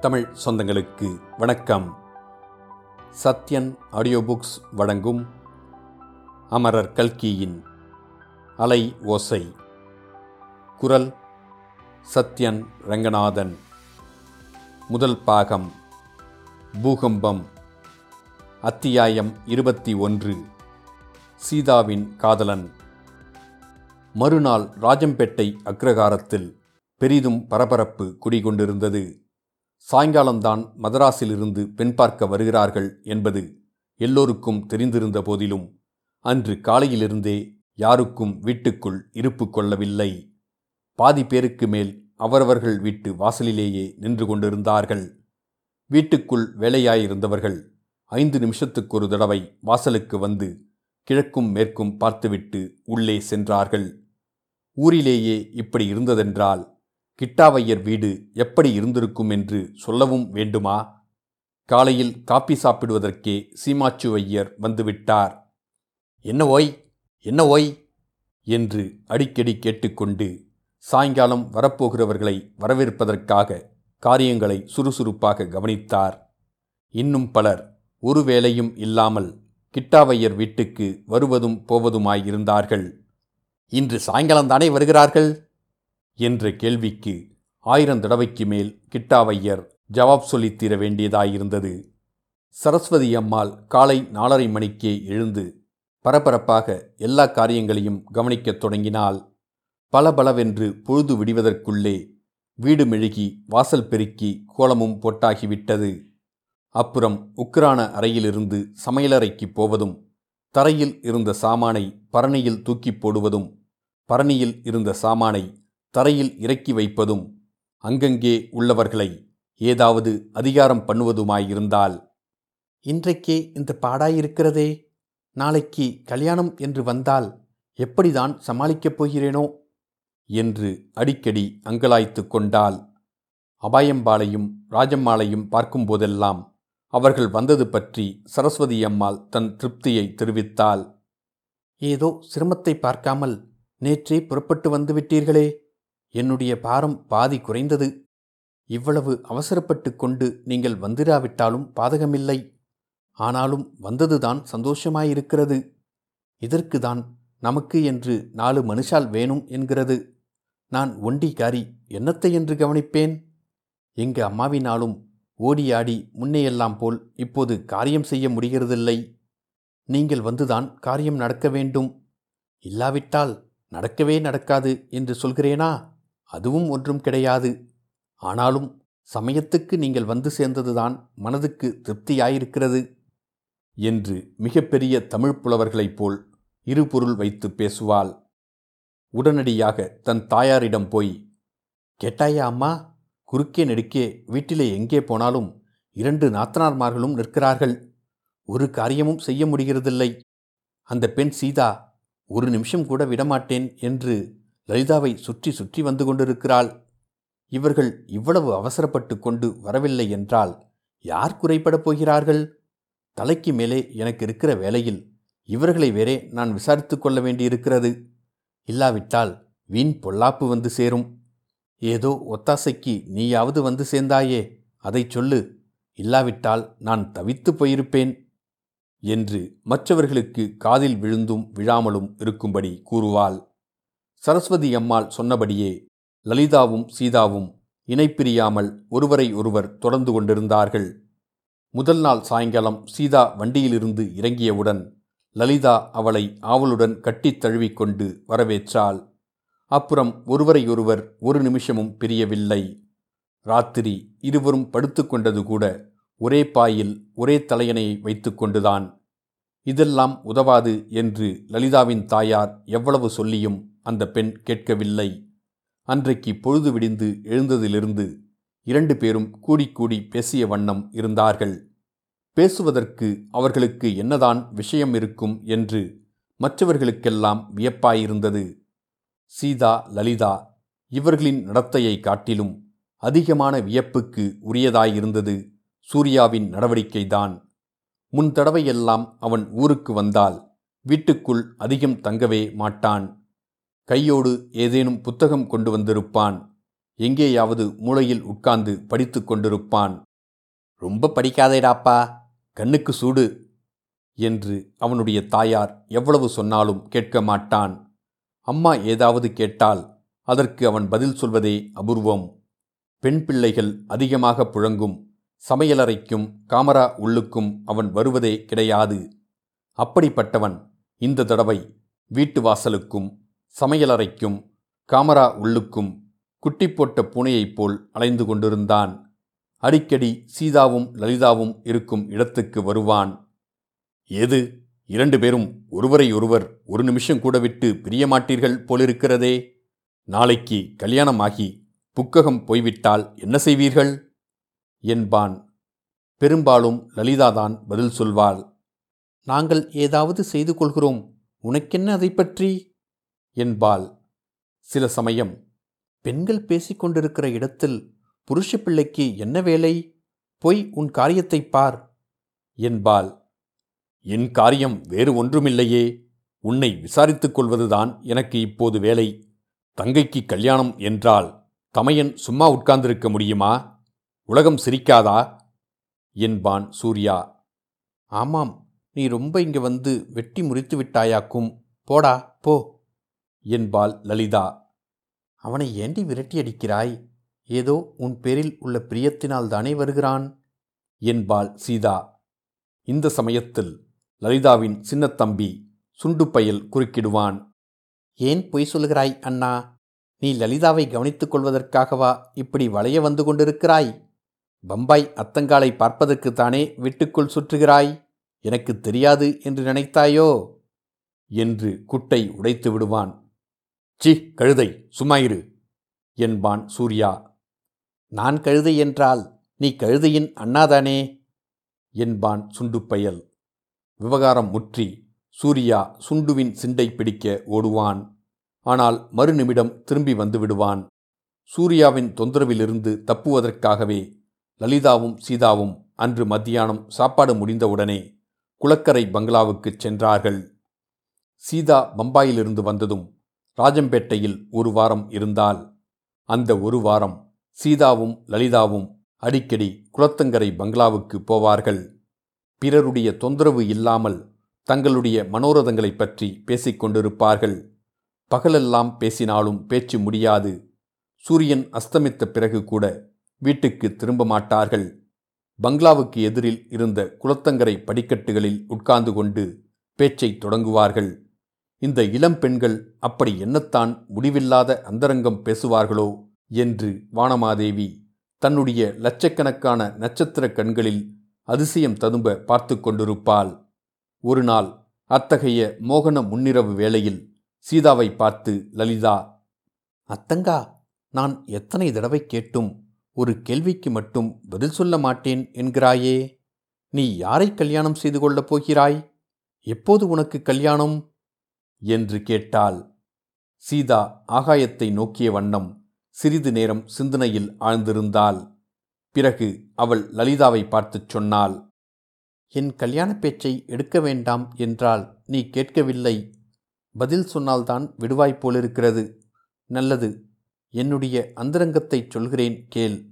தமிழ் சொந்தங்களுக்கு வணக்கம். Sathyan audio books வழங்கும் அமரர் கல்கியின் அலை ஓசை. குரல் சத்யன் ரங்கநாதன். முதல் பாகம் பூகம்பம். அத்தியாயம் இருபத்தி ஒன்று. சீதாவின் காதலன். மறுநாள் ராஜம்பேட்டை அக்ரகாரத்தில் பெரிதும் பரபரப்பு குடிகொண்டிருந்தது. சாயங்காலம்தான் மதராஸிலிருந்து பெண் பார்க்க வருகிறார்கள் என்பது எல்லோருக்கும் தெரிந்திருந்த போதிலும் அன்று காலையிலிருந்தே யாருக்கும் வீட்டுக்குள் இருப்பு கொள்ளவில்லை. பாதி பேருக்கு மேல் அவரவர்கள் வீட்டு வாசலிலேயே நின்று கொண்டிருந்தார்கள். வீட்டுக்குள் வேலையாயிருந்தவர்கள் ஐந்து நிமிஷத்துக்கொரு தடவை வாசலுக்கு வந்து கிழக்கும் மேற்கும் பார்த்துவிட்டு உள்ளே சென்றார்கள். ஊரிலேயே இப்படி இருந்ததென்றால் கிட்டாவையர் வீடு எப்படி இருந்திருக்கும் என்று சொல்லவும் வேண்டுமா? காலையில் காப்பி சாப்பிடுவதற்கே சீமாச்சுவையர் வந்துவிட்டார். என்ன ஓய்? என்ன ஓய்? என்று அடிக்கடி கேட்டுக்கொண்டு சாயங்காலம் வரப்போகிறவர்களை வரவேற்பதற்காக காரியங்களை சுறுசுறுப்பாக கவனித்தார். இன்னும் பலர் ஒரு வேலையும் இல்லாமல் கிட்டாவையர் வீட்டுக்கு வருவதும் போவதுமாயிருந்தார்கள். இன்று சாயங்காலம்தானே வருகிறார்கள்? என்ற கேள்விக்கு ஆயிரம் தடவைக்கு மேல் கிட்டாவையர் ஜவாப் சொல்லித்தீர வேண்டியதாயிருந்தது. சரஸ்வதி அம்மாள் காலை நாலரை மணிக்கே எழுந்து பரபரப்பாக எல்லா காரியங்களையும் கவனிக்கத் தொடங்கினால் பலபலவென்று பொழுது விடுவதற்குள்ளே வீடு மெழுகி வாசல் பெருக்கி கோலமும் பொட்டாகிவிட்டது. அப்புறம் உக்ரான அறையிலிருந்து சமையலறைக்கு போவதும் தரையில் இருந்த சாமானை பரணியில் தூக்கிப் போடுவதும் பரணியில் இருந்த சாமானை தரையில் இறக்கி வைப்பதும் அங்கங்கே உள்ளவர்களை ஏதாவது அதிகாரம் பண்ணுவதுமாயிருந்தால் இன்றைக்கே இந்த பாடாயிருக்கிறதே? நாளைக்கு கல்யாணம் என்று வந்தால் எப்படிதான் சமாளிக்கப் போகிறேனோ? என்று அடிக்கடி அங்கலாய்த்து கொண்டால் அபாயம்பாளையும் ராஜம்மாளையும் பார்க்கும்போதெல்லாம் அவர்கள் வந்தது பற்றி சரஸ்வதி அம்மாள் தன் திருப்தியை தெரிவித்தாள். ஏதோ சிரமத்தை பார்க்காமல் நேற்றே புறப்பட்டு வந்துவிட்டீர்களே! என்னுடைய பாரம் பாதி குறைந்தது. இவ்வளவு அவசரப்பட்டு கொண்டு நீங்கள் வந்திராவிட்டாலும் பாதகமில்லை. ஆனாலும் வந்ததுதான் சந்தோஷமாயிருக்கிறது. இதற்குதான் நமக்கு என்று நாலு மனுஷால் வேணும் என்கிறது. நான் ஒண்டிகாரி என்னத்தை என்று கவனிப்பேன்? எங்க அம்மாவினாலும் ஓடியாடி முன்னையெல்லாம் போல் இப்போது காரியம் செய்ய முடிகிறதில்லை. நீங்கள் வந்துதான் காரியம் நடக்க வேண்டும். இல்லாவிட்டால் நடக்கவே நடக்காது என்று சொல்கிறேனா? அதுவும் ஒன்றும் கிடையாது. ஆனாலும் சமயத்துக்கு நீங்கள் வந்து சேர்ந்ததுதான் மனதுக்கு திருப்தியாயிருக்கிறது. என்று மிகப்பெரிய தமிழ் புலவர்களைப் போல் இருபொருள் வைத்து பேசுவாள். உடனடியாக தன் தாயாரிடம் போய் கேட்டாயா அம்மா குறுக்கே நெடுக்கே வீட்டிலே எங்கே போனாலும் இரண்டு நாத்தனார்மார்களும் நிற்கிறார்கள். ஒரு காரியமும் செய்ய முடிகிறதில்லை. அந்த பெண் சீதா ஒரு நிமிஷம் கூட விடமாட்டேன் என்று லலிதாவை சுற்றி சுற்றி வந்து கொண்டிருக்கிறாள். இவர்கள் இவ்வளவு அவசரப்பட்டு கொண்டு வரவில்லை என்றால் யார் குறைபடப் போகிறார்கள்? தலைக்கு மேலே எனக்கு இருக்கிற வேலையில் இவர்களை வேறே நான் விசாரித்து கொள்ள வேண்டியிருக்கிறது. இல்லாவிட்டால் வீண் பொல்லாப்பு வந்து சேரும். ஏதோ ஒத்தாசைக்கு நீயாவது வந்து சேர்ந்தாயே அதை சொல்லு. இல்லாவிட்டால் நான் தவித்து போயிருப்பேன் என்று மற்றவர்களுக்கு காதில் விழுந்தும் விழாமலும் இருக்கும்படி கூறுவாள். சரஸ்வதி அம்மாள் சொன்னபடியே லலிதாவும் சீதாவும் இணைப்பிரியாமல் ஒருவரை ஒருவர் தொடர்ந்து கொண்டிருந்தார்கள். முதல் நாள் சாயங்காலம் சீதா வண்டியிலிருந்து இறங்கியவுடன் லலிதா அவளை ஆவலுடன் கட்டித் தழுவிக்கொண்டு வரவேற்றாள். அப்புறம் ஒருவரையொருவர் ஒரு நிமிஷமும் பிரியவில்லை. ராத்திரி இருவரும் படுத்துக்கொண்டது கூட ஒரே பாயில் ஒரே தலையணையை வைத்துக்கொண்டுதான் இதெல்லாம் உதவாது என்று லலிதாவின் தாயார் எவ்வளவு சொல்லியும் அந்த பெண் கேட்கவில்லை. அன்றைக்கு பொழுது விடிந்து எழுந்ததிலிருந்து இரண்டு பேரும் கூடிக்கூடி பேசிய வண்ணம் இருந்தார்கள். பேசுவதற்கு அவர்களுக்கு என்னதான் விஷயம் இருக்கும் என்று மற்றவர்களுக்கெல்லாம் வியப்பாயிருந்தது. சீதா லலிதா இவர்களின் நடத்தையை காட்டிலும் அதிகமான வியப்புக்கு உரியதாயிருந்தது சூர்யாவின் நடவடிக்கைதான். முன் தடவையெல்லாம் அவன் ஊருக்கு வந்தால் வீட்டுக்குள் அதிகம் தங்கவே மாட்டான். கையோடு ஏதேனும் புத்தகம் கொண்டு வந்திருப்பான். எங்கேயாவது மூளையில் உட்கார்ந்து படித்து கொண்டிருப்பான். ரொம்ப படிக்காதேடாப்பா கண்ணுக்கு சூடு என்று அவனுடைய தாயார் எவ்வளவு சொன்னாலும் கேட்க மாட்டான். அம்மா ஏதாவது கேட்டால் அதற்கு அவன் பதில் சொல்வதே அபூர்வம். பெண் பிள்ளைகள் அதிகமாக புழங்கும் சமையலறைக்கும் காமரா உள்ளுக்கும் அவன் வருவதே கிடையாது. அப்படிப்பட்டவன் இந்த தடவை வீட்டு வாசலுக்கும் சமையலறைக்கும் காமரா உள்ளுக்கும் குட்டி போட்ட பூனையைப் போல் அலைந்து கொண்டிருந்தான். அடிக்கடி சீதாவும் லலிதாவும் இருக்கும் இடத்துக்கு வருவான். ஏது? இரண்டு பேரும் ஒருவரை ஒருவர் ஒரு நிமிஷம் கூட விட்டு பிரிய மாட்டீர்கள் போலிருக்கிறதே. நாளைக்கு கல்யாணமாகி புக்ககம் போய்விட்டால் என்ன செய்வீர்கள்? என்பான். பெரும்பாலும் லலிதாதான் பதில் சொல்வாள். நாங்கள் ஏதாவது செய்து கொள்கிறோம். உனக்கென்ன அதை பற்றி என்பாள். சில சமயம் பெண்கள் பேசிக்கொண்டிருக்கிற இடத்தில் புருஷ பிள்ளைக்கு என்ன வேலை? போய் உன் காரியத்தை பார் என்பாள். என் காரியம் வேறு ஒன்றுமில்லையே. உன்னை விசாரித்துக் கொள்வதுதான் எனக்கு இப்போது வேலை. தங்கைக்கு கல்யாணம் என்றால் தமையன் சும்மா உட்கார்ந்திருக்க முடியுமா? உலகம் சிரிக்காதா? என்பான் சூர்யா. ஆமாம் நீ ரொம்ப இங்கே வந்து வெட்டி முறித்து விட்டாயாக்கும். போடா போ. என்பாள் லலிதா. அவனை ஏண்டி விரட்டியடிக்கிறாய்? ஏதோ உன் பேரில் உள்ள பிரியத்தினால் தானே வருகிறான்? என்பாள் சீதா. இந்த சமயத்தில் லலிதாவின் சின்னத்தம்பி சுண்டுப்பயல் குறுக்கிடுவான். ஏன் பொய் சொல்கிறாய் அண்ணா? நீ லலிதாவை கவனித்துக் கொள்வதற்காகவா இப்படி வளைய வந்து கொண்டிருக்கிறாய்? பம்பாய் அத்தங்காலை பார்ப்பதற்குத்தானே வீட்டுக்குள் சுற்றுகிறாய்? எனக்கு தெரியாது என்று நினைத்தாயோ? என்று குட்டை உடைத்து விடுவான். சி கழுதை சும்மாயிரு என்பான் சூர்யா. நான் கழுதை என்றால் நீ கழுதையின் அண்ணாதானே என்பான் சுண்டுப்பயல். விவகாரம் முற்றி சூர்யா சுண்டுவின் சிண்டை பிடிக்க ஓடுவான் ஆனால் மறுநிமிடம் திரும்பி வந்து விடுவான். சூர்யாவின் தொந்தரவிலிருந்து தப்புவதற்காகவே லலிதாவும் சீதாவும் அன்று மத்தியானம் சாப்பாடு முடிந்தவுடனே குளக்கரை பங்களாவுக்குச் சென்றார்கள். சீதா பம்பாயிலிருந்து வந்ததும் ராஜம்பேட்டையில் ஒரு வாரம் இருந்தால் அந்த ஒரு வாரம் சீதாவும் லலிதாவும் அடிக்கடி குளத்தங்கரை பங்களாவுக்கு போவார்கள். பிறருடைய தொந்தரவு இல்லாமல் தங்களுடைய மனோரதங்களைப் பற்றி பேசிக்கொண்டிருப்பார்கள் பகலெல்லாம் பேசினாலும் பேச்சு முடியாது. சூரியன் அஸ்தமித்த பிறகு கூட வீட்டுக்கு திரும்ப மாட்டார்கள். பங்களாவுக்கு எதிரில் இருந்த குளத்தங்கரை படிக்கட்டுகளில் உட்கார்ந்து கொண்டு பேச்சை தொடங்குவார்கள். இந்த இளம் பெண்கள் அப்படி என்னத்தான் முடிவில்லாத அந்தரங்கம் பேசுவார்களோ என்று வானமாதேவி தன்னுடைய லட்சக்கணக்கான நட்சத்திர கண்களில் அதிசயம் ததும்ப பார்த்து கொண்டிருப்பாள். ஒரு நாள் அத்தகைய மோகன முன்னிரவு வேளையில் சீதாவை பார்த்து லலிதா அத்தங்கா நான் எத்தனை தடவை கேட்டும் ஒரு கேள்விக்கு மட்டும் பதில் சொல்ல மாட்டேன் என்கிறாயே. நீ யாரை கல்யாணம் செய்து கொள்ளப் போகிறாய்? எப்போது உனக்கு கல்யாணம்? என்று கேட்டாள். சீதா ஆகாயத்தை நோக்கிய வண்ணம் சிறிது நேரம் சிந்தனையில் ஆழ்ந்திருந்தாள். பிறகு அவள் லலிதாவை பார்த்துச் சொன்னாள். என் கல்யாணப் பேச்சை எடுக்க வேண்டாம் என்றால் நீ கேட்கவில்லை. பதில் சொன்னால்தான் விடுவாய் போலிருக்கிறது. நல்லது. என்னுடைய அந்தரங்கத்தைச் சொல்கிறேன் கேள்.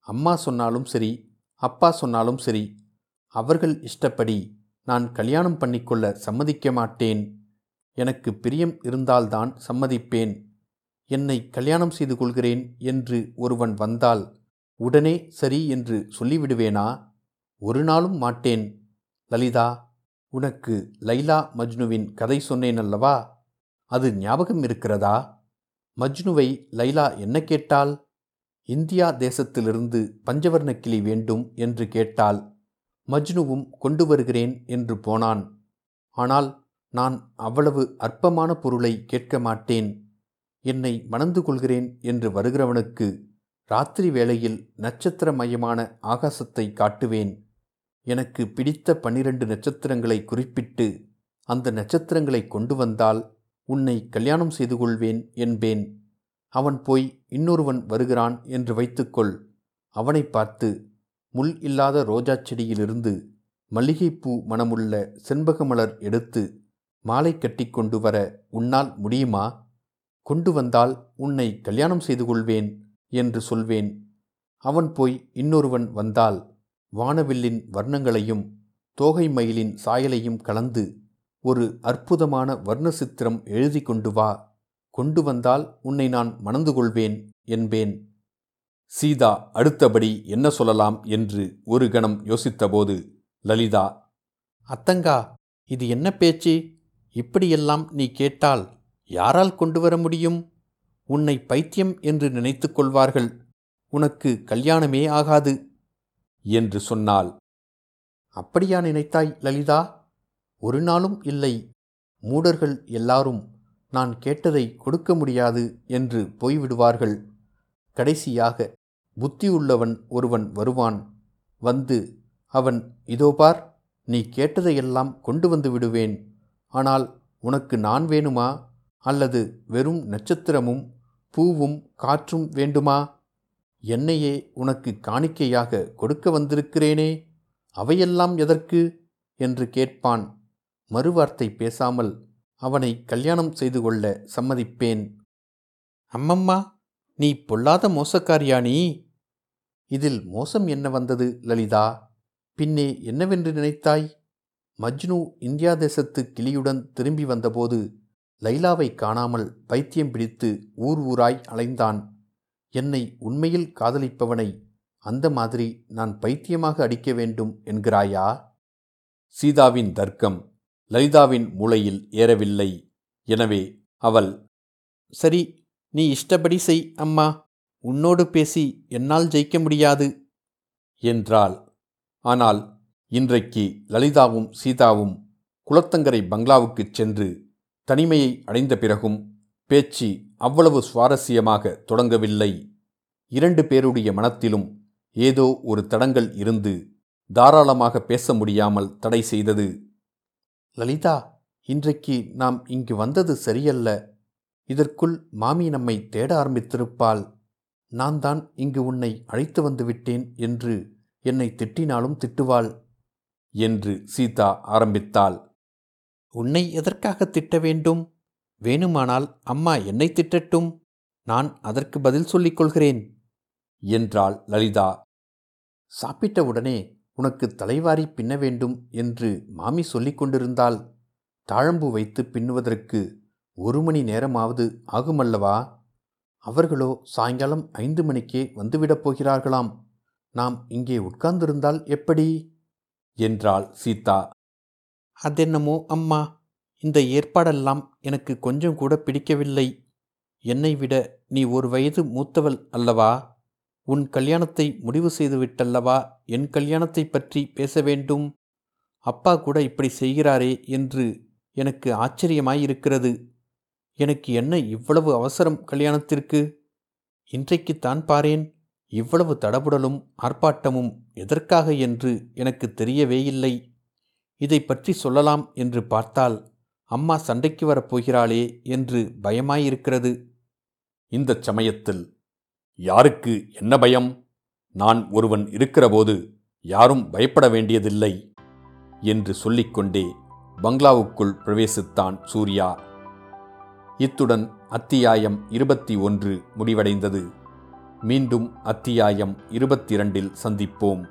அம்மா சொன்னாலும் சரி அப்பா சொன்னாலும் சரி. அவர்கள் இஷ்டப்படி நான் கல்யாணம் பண்ணிக்கொள்ள சம்மதிக்க மாட்டேன். எனக்கு பிரியம் இருந்தால்தான் சம்மதிப்பேன். என்னை கல்யாணம் செய்து கொள்கிறேன் என்று ஒருவன் வந்தால் உடனே சரி என்று சொல்லிவிடுவேனா? ஒரு நாளும் மாட்டேன். லலிதா உனக்கு லைலா மஜ்னுவின் கதை சொன்னேன் அல்லவா? அது ஞாபகம் இருக்கிறதா? மஜ்னுவை லைலா என்ன கேட்டாள்? இந்தியா தேசத்திலிருந்து பஞ்சவர்ண கிளி வேண்டும் என்று கேட்டாள். மஜ்னுவும் கொண்டு வருகிறேன் என்று போனான். ஆனால் நான் அவ்வளவு அற்பமான பொருளை கேட்க மாட்டேன். என்னை மணந்து கொள்கிறேன் என்று வருகிறவனுக்கு ராத்திரி வேளையில் நட்சத்திரமயமான ஆகாசத்தை காட்டுவேன். எனக்கு பிடித்த பன்னிரண்டு நட்சத்திரங்களை குறிப்பிட்டு அந்த நட்சத்திரங்களை கொண்டு வந்தால் உன்னை கல்யாணம் செய்து கொள்வேன் என்பேன். அவன் போய் இன்னொருவன் வருகிறான் என்று வைத்துக்கொள். அவனை பார்த்து முள் இல்லாத ரோஜாச் செடியிலிருந்து மல்லிகைப்பூ மணமுள்ள செண்பகமலர் எடுத்து மாலை கட்டி கொண்டு வர உன்னால் முடியுமா? கொண்டு வந்தால் உன்னை கல்யாணம் செய்து கொள்வேன் என்று சொல்வேன். அவன் போய் இன்னொருவன் வந்தால் வானவில்லின் வர்ணங்களையும் தோகை மயிலின் சாயலையும் கலந்து ஒரு அற்புதமான வர்ண சித்திரம் எழுதி கொண்டு வா. கொண்டு வந்தால் உன்னை நான் மணந்து கொள்வேன் என்பேன். சீதா அடுத்தபடி என்ன சொல்லலாம் என்று ஒரு கணம் யோசித்தபோது லலிதா அத்தங்கா இது என்ன பேச்சு? இப்படியெல்லாம் நீ கேட்டால் யாரால் கொண்டு வர முடியும்? உன்னை பைத்தியம் என்று நினைத்துக் கொள்வார்கள். உனக்கு கல்யாணமே ஆகாது. என்று சொன்னாள். அப்படியா நினைத்தாய் லலிதா? ஒரு நாளும் இல்லை. மூடர்கள் எல்லாரும் நான் கேட்டதை கொடுக்க முடியாது என்று போய்விடுவார்கள். கடைசியாக புத்தியுள்ளவன் ஒருவன் வருவான். வந்து அவன் இதோ பார் நீ கேட்டதையெல்லாம் கொண்டு வந்து விடுவேன். ஆனால் உனக்கு நான் வேணுமா? அல்லது வெறும் நட்சத்திரமும் பூவும் காற்றும் வேண்டுமா? என்னையே உனக்கு காணிக்கையாக கொடுக்க வந்திருக்கிறேனே அவையெல்லாம் எதற்கு? என்று கேட்பான். மறுவார்த்தை பேசாமல் அவனை கல்யாணம் செய்து கொள்ள சம்மதிப்பேன். அம்மம்மா நீ பொல்லாத மோசக்காரியா நீ இதில் மோசம் என்ன வந்தது லலிதா? பின்னே என்னவென்று நினைத்தாய்? மஜ்னு இந்தியா தேசத்து கிளியுடன் திரும்பி வந்தபோது லைலாவை காணாமல் பைத்தியம் பிடித்து ஊர் ஊராய் அலைந்தான். என்னை உண்மையில் காதலிப்பவனை அந்த மாதிரி நான் பைத்தியமாக அடிக்க வேண்டும் என்கிறாயா? சீதாவின் தர்க்கம் லலிதாவின் மூளையில் ஏறவில்லை. எனவே அவள் சரி நீ இஷ்டப்படி செய் அம்மா. உன்னோடு பேசி என்னால் ஜெயிக்க முடியாது என்றாள். ஆனால் இன்றைக்கு லலிதாவும் சீதாவும் குளத்தங்கரை பங்களாவுக்குச் சென்று தனிமையை அடைந்த பிறகும் பேச்சு அவ்வளவு சுவாரஸ்யமாக தொடங்கவில்லை. இரண்டு பேருடைய மனத்திலும் ஏதோ ஒரு தடங்கள் இருந்து தாராளமாக பேச முடியாமல் தடை செய்தது. லலிதா இன்றைக்கு நாம் இங்கு வந்தது சரியல்ல. இதற்குள் மாமி நம்மை தேட ஆரம்பித்திருப்பாள். நான் தான் இங்கு உன்னை அழைத்து வந்து விட்டேன் என்று என்னை திட்டினாலும் திட்டுவாள். என்று சீதா ஆரம்பித்தாள். உன்னை எதற்காக திட்ட வேண்டும்? வேணுமானால் அம்மா என்னை திட்டட்டும். நான் அதற்கு பதில் சொல்லிக் கொள்கிறேன் என்றாள் லலிதா. சாப்பிட்ட உடனே உனக்கு தலைவாரி பின்ன வேண்டும் என்று மாமி சொல்லிக் கொண்டிருந்தால் தாழம்பு வைத்து பின்னுவதற்கு ஒரு மணி நேரமாவது ஆகுமல்லவா? அவர்களோ சாயங்காலம் ஐந்து மணிக்கே வந்துவிடப் போகிறார்களாம். நாம் இங்கே உட்கார்ந்திருந்தால் எப்படி? என்றாள் சீதா. அதென்னமோ அம்மா இந்த ஏற்பாடெல்லாம் எனக்கு கொஞ்சம் கூட பிடிக்கவில்லை. என்னை விட நீ ஒரு வயது மூத்தவள் அல்லவா? உன் கல்யாணத்தை முடிவு செய்துவிட்டல்லவா என் கல்யாணத்தை பற்றி பேச வேண்டும். அப்பா கூட இப்படி செய்கிறாரே என்று எனக்கு ஆச்சரியமாயிருக்கிறது. எனக்கு என்ன இவ்வளவு அவசரம் கல்யாணத்திற்கு? இன்றைக்குத்தான் பாரேன். இவ்வளவு தடபுடலும் ஆர்ப்பாட்டமும் எதற்காக என்று எனக்கு தெரியவே இல்லை. இதை பற்றி சொல்லலாம் என்று பார்த்தால் அம்மா சண்டைக்கு வரப்போகிறாளே என்று பயமாயிருக்கிறது. இந்தச் சமயத்தில் யாருக்கு என்ன பயம்? நான் ஒருவன் இருக்கிறபோது யாரும் பயப்பட வேண்டியதில்லை என்று சொல்லிக்கொண்டே பங்களாவுக்குள் பிரவேசித்தான் சூர்யா. இத்துடன் அத்தியாயம் இருபத்தி ஒன்று முடிவடைந்தது. மீண்டும் அத்தியாயம் இருபத்தி இரண்டில் சந்திப்போம்.